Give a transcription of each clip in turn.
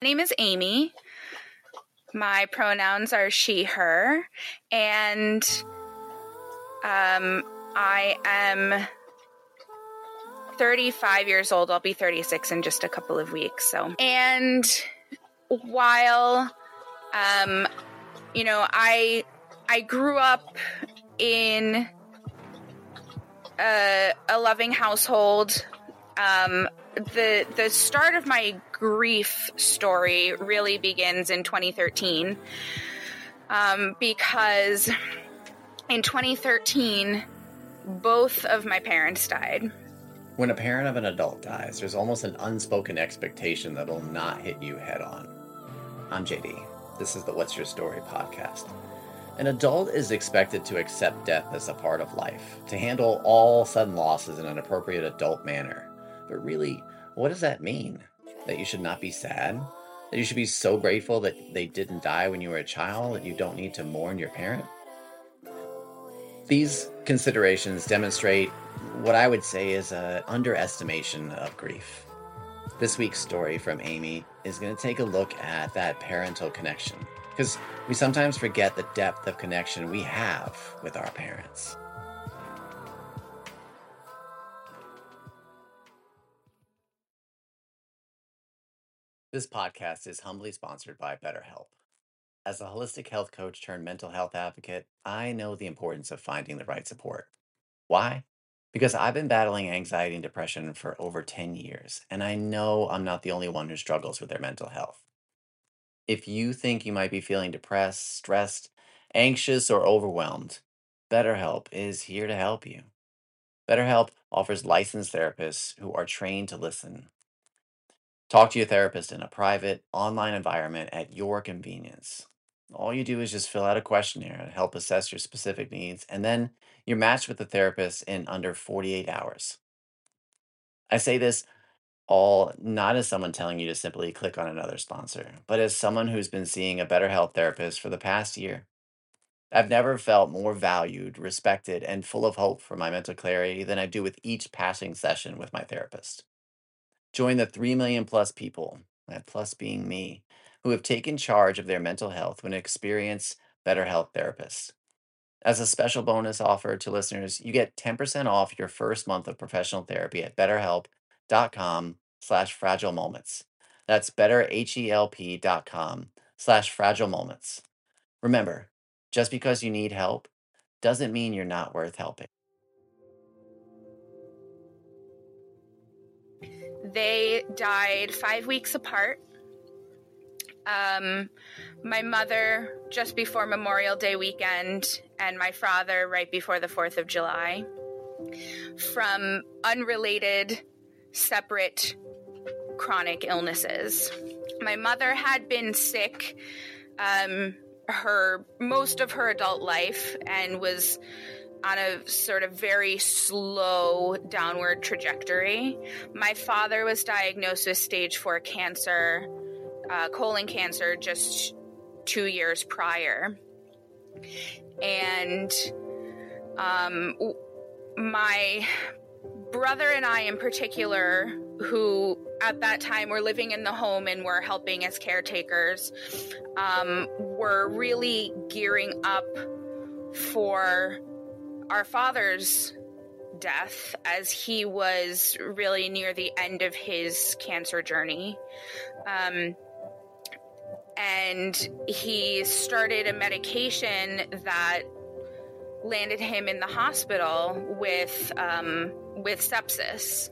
My name is Amy. My pronouns are she, her, and um, I am 35 years old. I'll be 36 in just a couple of weeks. So, and while, um, you know, I I grew up in a, a loving household. Um, the the start of my grief story really begins in 2013 um, because in 2013 both of my parents died. When a parent of an adult dies there's almost an unspoken expectation that'll not hit you head on. I'm jd this is the what's your story podcast. An adult is expected to accept death as a part of life to handle all sudden losses in an appropriate adult manner but really what does that mean? That you should not be sad? That you should be so grateful that they didn't die when you were a child, that you don't need to mourn your parent? These considerations demonstrate what I would say is an underestimation of grief. This week's story from Amy is going to take a look at that parental connection because we sometimes forget the depth of connection we have with our parents. This podcast is humbly sponsored by BetterHelp. As a holistic health coach turned mental health advocate, I know the importance of finding the right support. Why? Because I've been battling anxiety and depression for over 10 years, and I know I'm not the only one who struggles with their mental health. If you think you might be feeling depressed, stressed, anxious, or overwhelmed, BetterHelp is here to help you. BetterHelp offers licensed therapists who are trained to listen Talk to your therapist in a private, online environment at your convenience. All you do is just fill out a questionnaire to help assess your specific needs, and then you're matched with a therapist in under 48 hours. I say this all not as someone telling you to simply click on another sponsor, but as someone who's been seeing a BetterHelp therapist for the past year. I've never felt more valued, respected, and full of hope for my mental clarity than I do with each passing session with my therapist. Join the 3 million plus people, that plus being me, who have taken charge of their mental health when experience BetterHelp therapists. As a special bonus offer to listeners, you get 10% off your first month of professional therapy at betterhelp.com slash fragile moments. That's betterhelp.com slash fragile moments. Remember, just because you need help doesn't mean you're not worth helping. They died five weeks apart. Um, my mother just before Memorial Day weekend, and my father right before the 4th of July from unrelated, separate chronic illnesses. My mother had been sick um, her most of her adult life and was on a sort of very slow downward trajectory. My father was diagnosed with stage four cancer, uh, colon cancer, just two years prior. And um, my brother and I, in particular, who at that time were living in the home and were helping as caretakers, um, were really gearing up for our father's death as he was really near the end of his cancer journey. Um, and he started a medication that landed him in the hospital with um, with sepsis.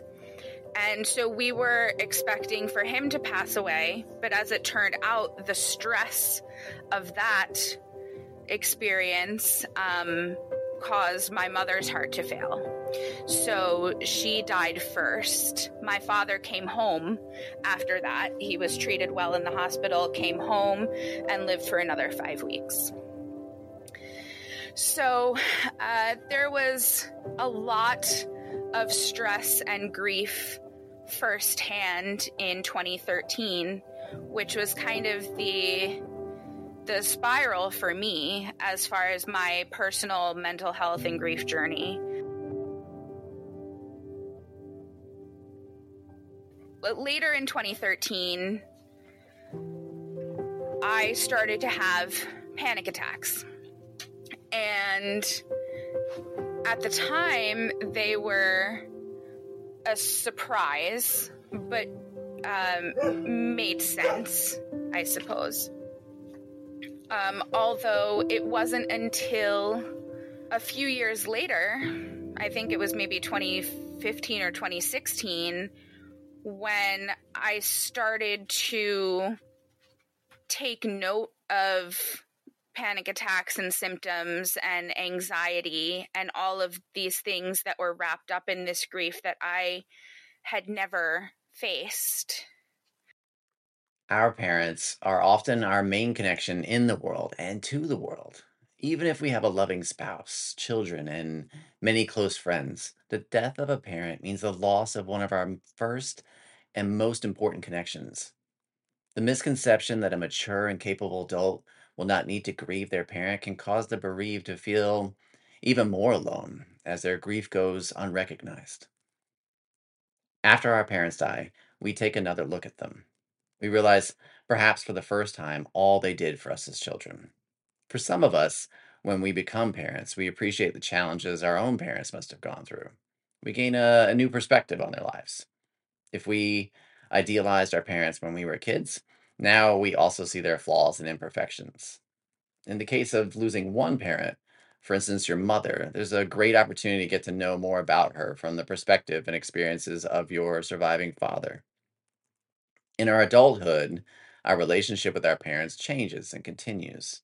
And so we were expecting for him to pass away, but as it turned out, the stress of that experience um, caused my mother's heart to fail. So she died first. My father came home after that. He was treated well in the hospital, came home, and lived for another five weeks. So uh, there was a lot of stress and grief firsthand in 2013, which was kind of the the spiral for me as far as my personal mental health and grief journey. But later in 2013, I started to have panic attacks. And at the time, they were a surprise, but um, made sense, I suppose. Um, although it wasn't until a few years later, I think it was maybe 2015 or 2016, when I started to take note of panic attacks and symptoms and anxiety and all of these things that were wrapped up in this grief that I had never faced. Our parents are often our main connection in the world and to the world. Even if we have a loving spouse, children, and many close friends, the death of a parent means the loss of one of our first and most important connections. The misconception that a mature and capable adult will not need to grieve their parent can cause the bereaved to feel even more alone as their grief goes unrecognized. After our parents die, we take another look at them. We realize, perhaps for the first time, all they did for us as children. For some of us, when we become parents, we appreciate the challenges our own parents must have gone through. We gain a, a new perspective on their lives. If we idealized our parents when we were kids, now we also see their flaws and imperfections. In the case of losing one parent, for instance, your mother, there's a great opportunity to get to know more about her from the perspective and experiences of your surviving father. In our adulthood, our relationship with our parents changes and continues.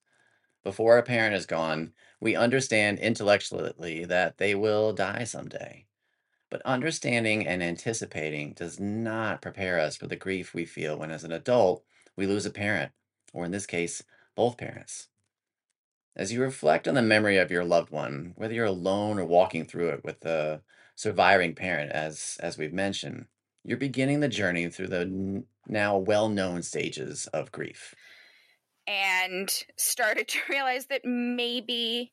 Before a parent is gone, we understand intellectually that they will die someday. But understanding and anticipating does not prepare us for the grief we feel when, as an adult, we lose a parent, or in this case, both parents. As you reflect on the memory of your loved one, whether you're alone or walking through it with a surviving parent, as, as we've mentioned, you're beginning the journey through the now well known stages of grief. And started to realize that maybe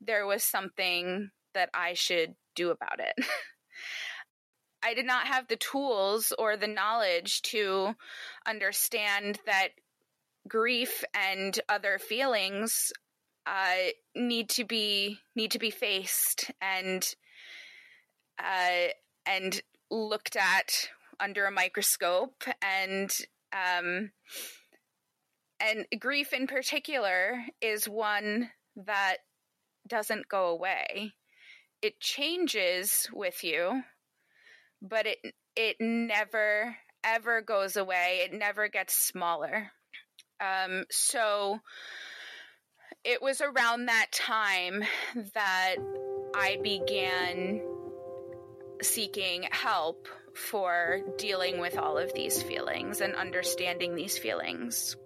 there was something that I should do about it. I did not have the tools or the knowledge to understand that grief and other feelings uh, need to be need to be faced and uh, and looked at under a microscope and um, and grief in particular is one that doesn't go away it changes with you but it it never ever goes away. It never gets smaller. Um, so it was around that time that I began seeking help for dealing with all of these feelings and understanding these feelings.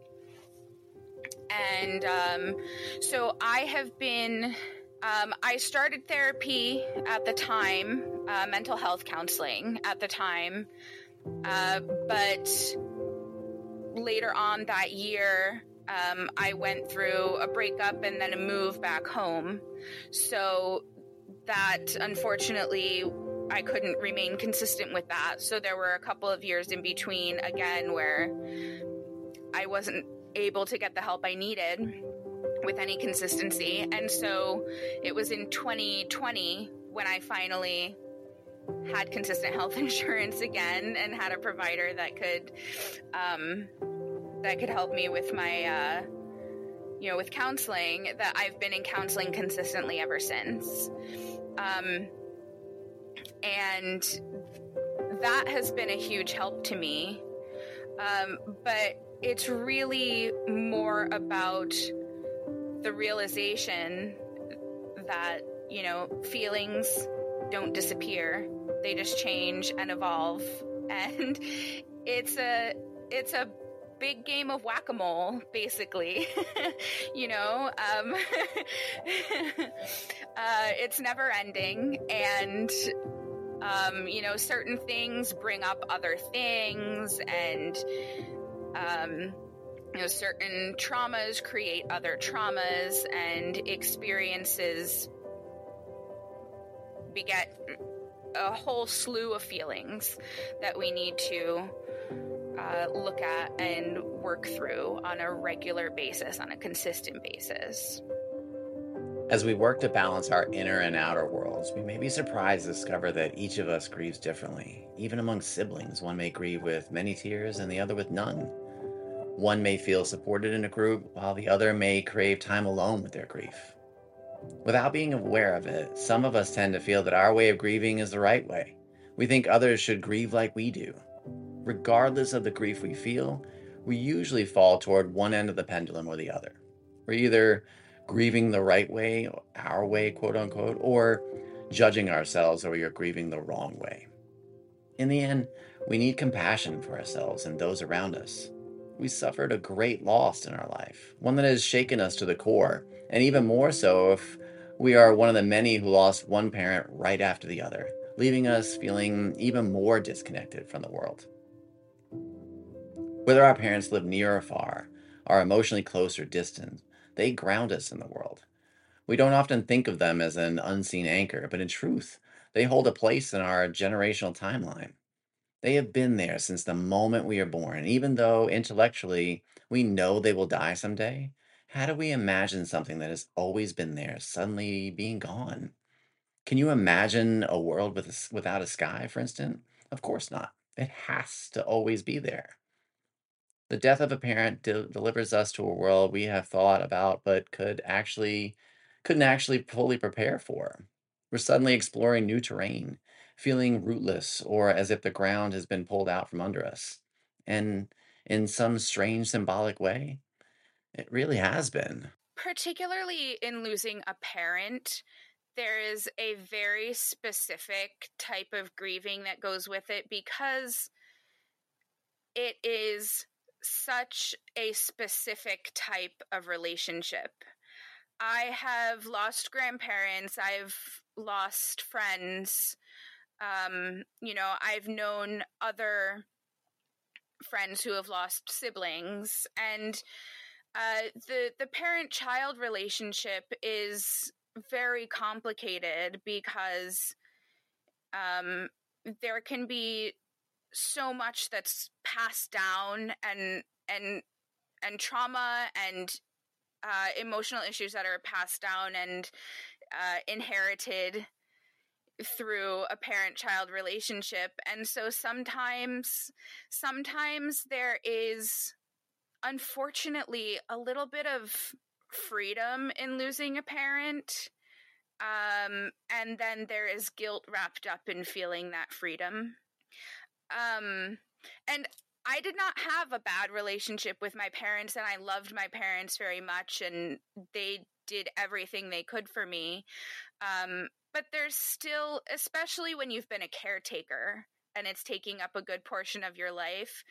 And um, so I have been um, I started therapy at the time, uh, mental health counseling at the time, uh, but later on that year, um, I went through a breakup and then a move back home. So that unfortunately, I couldn't remain consistent with that. So there were a couple of years in between again where I wasn't able to get the help I needed with any consistency. And so it was in 2020 when I finally had consistent health insurance again and had a provider that could um, that could help me with my uh, you know with counseling that I've been in counseling consistently ever since. Um, and that has been a huge help to me. Um, but it's really more about the realization that, you know, feelings don't disappear. They just change and evolve. And it's a it's a big game of whack-a-mole basically you know um, uh, it's never ending and um, you know certain things bring up other things and um, you know, certain traumas create other traumas and experiences beget a whole slew of feelings that we need to uh, look at and work through on a regular basis, on a consistent basis. As we work to balance our inner and outer worlds, we may be surprised to discover that each of us grieves differently. Even among siblings, one may grieve with many tears and the other with none. One may feel supported in a group, while the other may crave time alone with their grief. Without being aware of it, some of us tend to feel that our way of grieving is the right way. We think others should grieve like we do. Regardless of the grief we feel, we usually fall toward one end of the pendulum or the other. We're either grieving the right way, our way, quote unquote, or judging ourselves or you're grieving the wrong way. In the end, we need compassion for ourselves and those around us. We suffered a great loss in our life, one that has shaken us to the core, and even more so if we are one of the many who lost one parent right after the other, leaving us feeling even more disconnected from the world. Whether our parents live near or far, are emotionally close or distant, they ground us in the world. We don't often think of them as an unseen anchor, but in truth, they hold a place in our generational timeline. They have been there since the moment we are born. Even though intellectually we know they will die someday, how do we imagine something that has always been there suddenly being gone? Can you imagine a world with without a sky, for instance? Of course not. It has to always be there. The death of a parent de- delivers us to a world we have thought about but could actually couldn't actually fully prepare for. We're suddenly exploring new terrain, feeling rootless or as if the ground has been pulled out from under us. And in some strange symbolic way, it really has been. Particularly in losing a parent, there is a very specific type of grieving that goes with it because it is such a specific type of relationship. I have lost grandparents, I've lost friends. Um, you know, I've known other friends who have lost siblings and uh, the the parent child relationship is very complicated because um, there can be so much that's passed down and and and trauma and uh, emotional issues that are passed down and uh, inherited through a parent child relationship. And so sometimes sometimes there is unfortunately a little bit of freedom in losing a parent um, and then there is guilt wrapped up in feeling that freedom. Um, and I did not have a bad relationship with my parents, and I loved my parents very much, and they did everything they could for me. Um, but there's still, especially when you've been a caretaker and it's taking up a good portion of your life,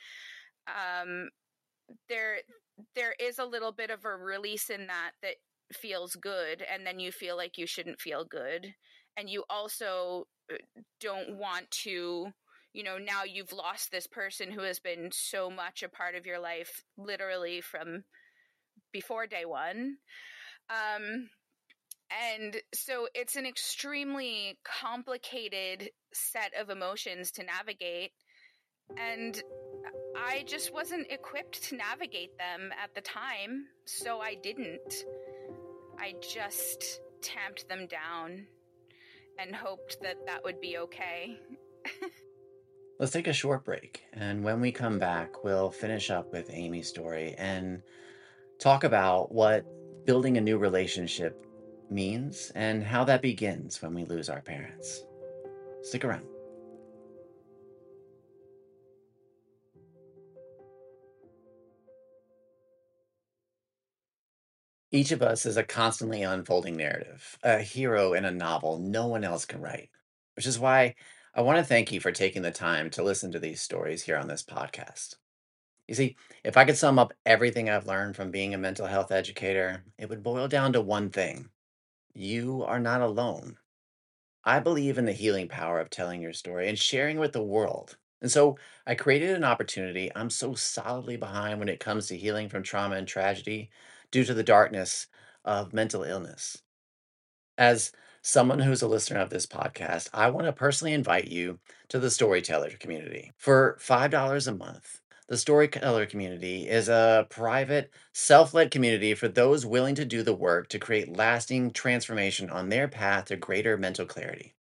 um, there there is a little bit of a release in that that feels good, and then you feel like you shouldn't feel good, and you also uh, don't want to you know, now you've lost this person who has been so much a part of your life, literally from before day one. Um, and so it's an extremely complicated set of emotions to navigate. And I just wasn't equipped to navigate them at the time, so I didn't. I just tamped them down and hoped that that would be okay. Let's take a short break. And when we come back, we'll finish up with Amy's story and talk about what building a new relationship means and how that begins when we lose our parents. Stick around. Each of us is a constantly unfolding narrative, a hero in a novel no one else can write, which is why I want to thank you for taking the time to listen to these stories here on this podcast. You see, if I could sum up everything I've learned from being a mental health educator, it would boil down to one thing you are not alone. I believe in the healing power of telling your story and sharing with the world. And so I created an opportunity I'm so solidly behind when it comes to healing from trauma and tragedy due to the darkness of mental illness. As someone who's a listener of this podcast, I want to personally invite you to the storyteller community. For $5 a month, The Storyteller community is a private, self led community for those willing to do the work to create lasting transformation on their path to greater mental clarity.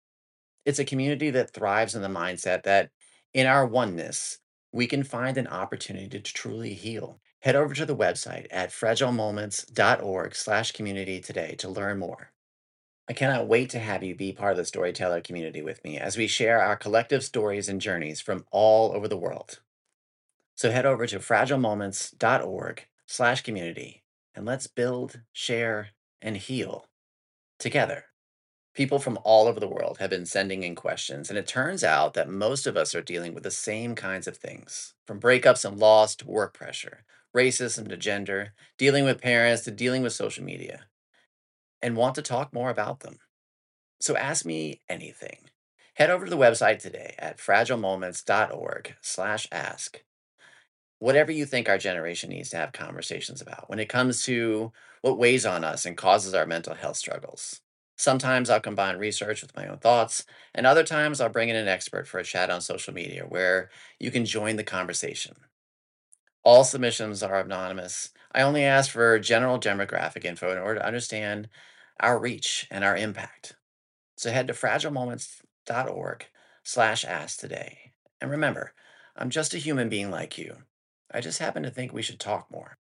It's a community that thrives in the mindset that in our oneness, we can find an opportunity to truly heal. Head over to the website at fragilemoments.org slash community today to learn more. I cannot wait to have you be part of the storyteller community with me as we share our collective stories and journeys from all over the world. So head over to fragilemoments.org slash community and let's build, share, and heal together. People from all over the world have been sending in questions, and it turns out that most of us are dealing with the same kinds of things from breakups and loss to work pressure, racism to gender, dealing with parents to dealing with social media, and want to talk more about them. So ask me anything. Head over to the website today at fragilemoments.org slash ask. Whatever you think our generation needs to have conversations about when it comes to what weighs on us and causes our mental health struggles. Sometimes I'll combine research with my own thoughts, and other times I'll bring in an expert for a chat on social media where you can join the conversation. All submissions are anonymous. I only ask for general demographic info in order to understand our reach and our impact. So head to fragilemoments.org slash ask today. And remember, I'm just a human being like you. I just happen to think we should talk more.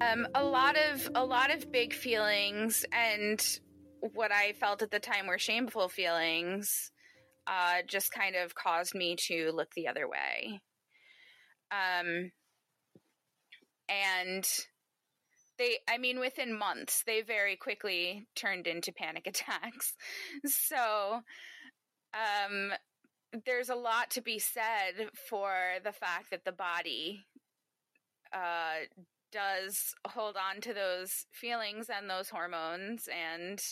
Um, a lot of a lot of big feelings and what I felt at the time were shameful feelings uh, just kind of caused me to look the other way. Um, and they, I mean, within months, they very quickly turned into panic attacks. So, um, there's a lot to be said for the fact that the body uh, does hold on to those feelings and those hormones and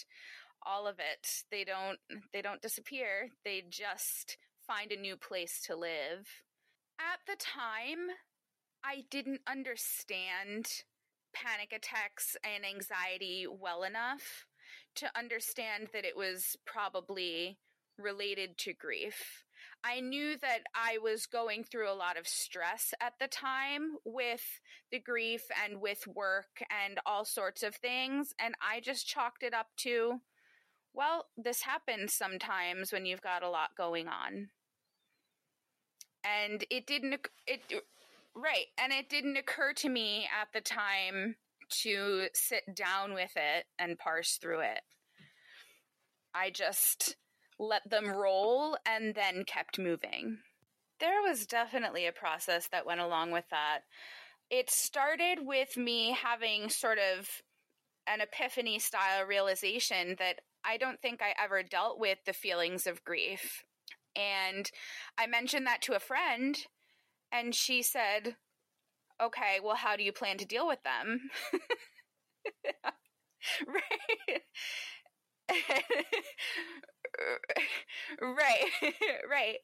all of it. They don't they don't disappear. They just find a new place to live. At the time i didn't understand panic attacks and anxiety well enough to understand that it was probably related to grief I knew that I was going through a lot of stress at the time with the grief and with work and all sorts of things. And I just chalked it up to, well, this happens sometimes when you've got a lot going on. And it didn't, it, right. And it didn't occur to me at the time to sit down with it and parse through it. I just let them roll, and then kept moving. There was definitely a process that went along with that. It started with me having sort of an epiphany style realization that I don't think I ever dealt with the feelings of grief. And I mentioned that to a friend, and she said, Okay, well, how do you plan to deal with them? right. right, right.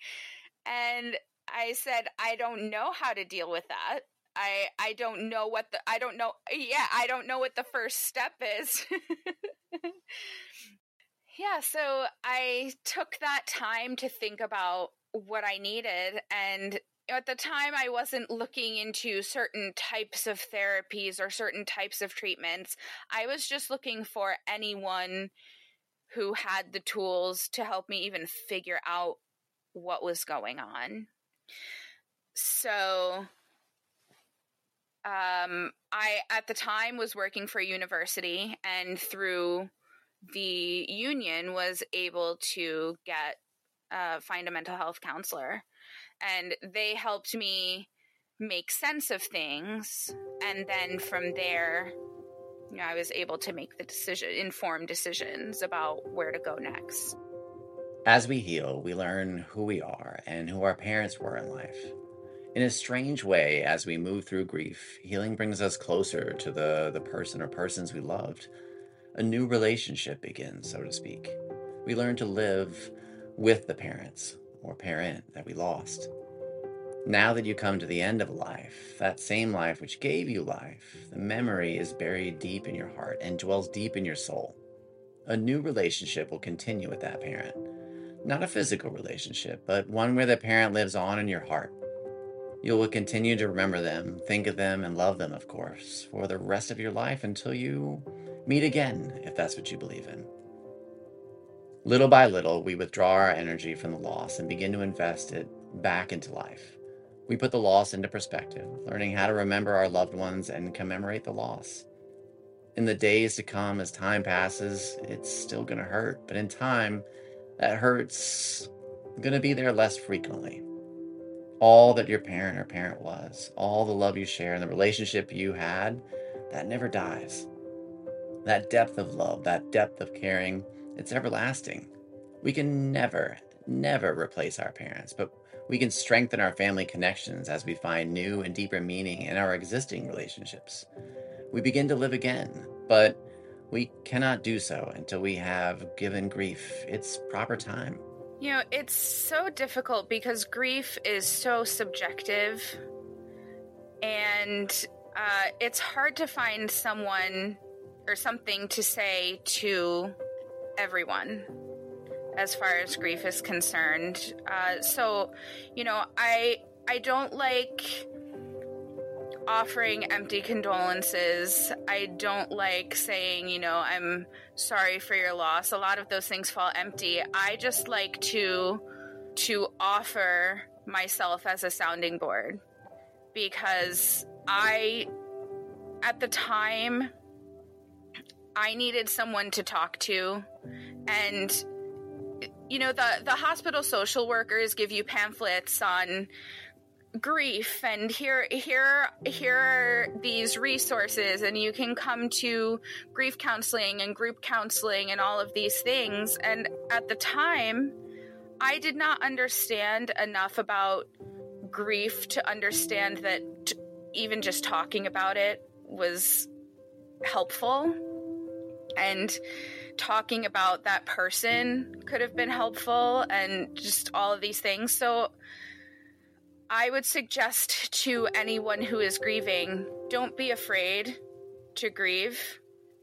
And I said, I don't know how to deal with that. I I don't know what the I don't know yeah, I don't know what the first step is. yeah, so I took that time to think about what I needed and at the time I wasn't looking into certain types of therapies or certain types of treatments. I was just looking for anyone who had the tools to help me even figure out what was going on. So um, I at the time was working for a university and through the union was able to get uh, find a mental health counselor and they helped me make sense of things and then from there you know, I was able to make the decision, informed decisions about where to go next. As we heal, we learn who we are and who our parents were in life. In a strange way, as we move through grief, healing brings us closer to the, the person or persons we loved. A new relationship begins, so to speak. We learn to live with the parents or parent that we lost. Now that you come to the end of life, that same life which gave you life, the memory is buried deep in your heart and dwells deep in your soul. A new relationship will continue with that parent. not a physical relationship, but one where the parent lives on in your heart. You will continue to remember them, think of them, and love them, of course, for the rest of your life until you meet again, if that's what you believe in. Little by little, we withdraw our energy from the loss and begin to invest it back into life. We put the loss into perspective, learning how to remember our loved ones and commemorate the loss. In the days to come, as time passes, it's still going to hurt, but in time, that hurt's going to be there less frequently. All that your parent or parent was, all the love you share and the relationship you had, that never dies. That depth of love, that depth of caring, it's everlasting. We can never, never replace our parents, but we can strengthen our family connections as we find new and deeper meaning in our existing relationships. We begin to live again, but we cannot do so until we have given grief its proper time. You know, it's so difficult because grief is so subjective, and uh, it's hard to find someone or something to say to everyone as far as grief is concerned. Uh, so, you know, I I don't like offering empty condolences. I don't like saying, you know, I'm sorry for your loss. A lot of those things fall empty. I just like to to offer myself as a sounding board because I at the time I needed someone to talk to. And you know the the hospital social workers give you pamphlets on grief and here here here are these resources and you can come to grief counseling and group counseling and all of these things. And at the time I did not understand enough about grief to understand that even just talking about it was helpful and talking about that person could have been helpful and just all of these things. So I would suggest to anyone who is grieving don't be afraid to grieve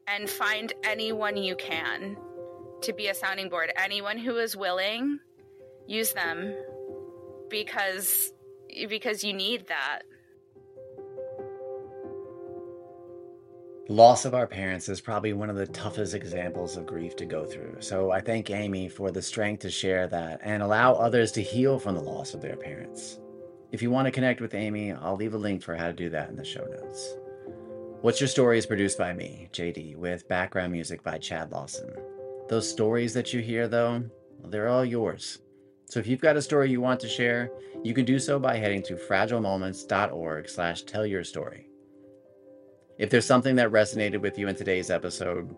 and find anyone you can to be a sounding board. Anyone who is willing, use them because because you need that. Loss of our parents is probably one of the toughest examples of grief to go through. So I thank Amy for the strength to share that and allow others to heal from the loss of their parents. If you want to connect with Amy, I'll leave a link for how to do that in the show notes. What's Your Story is produced by me, JD, with background music by Chad Lawson. Those stories that you hear, though, they're all yours. So if you've got a story you want to share, you can do so by heading to fragilemoments.org slash tell your story. If there's something that resonated with you in today's episode,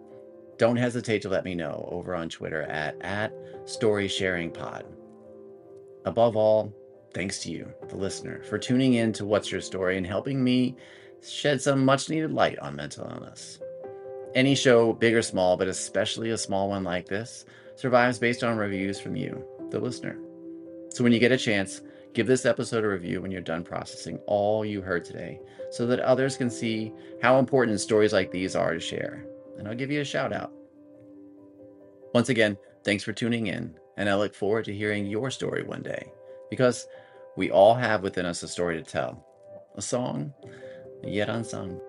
don't hesitate to let me know over on Twitter at, at StorySharingPod. Above all, thanks to you, the listener, for tuning in to What's Your Story and helping me shed some much needed light on mental illness. Any show, big or small, but especially a small one like this, survives based on reviews from you, the listener. So when you get a chance, Give this episode a review when you're done processing all you heard today so that others can see how important stories like these are to share. And I'll give you a shout out. Once again, thanks for tuning in, and I look forward to hearing your story one day because we all have within us a story to tell, a song yet unsung.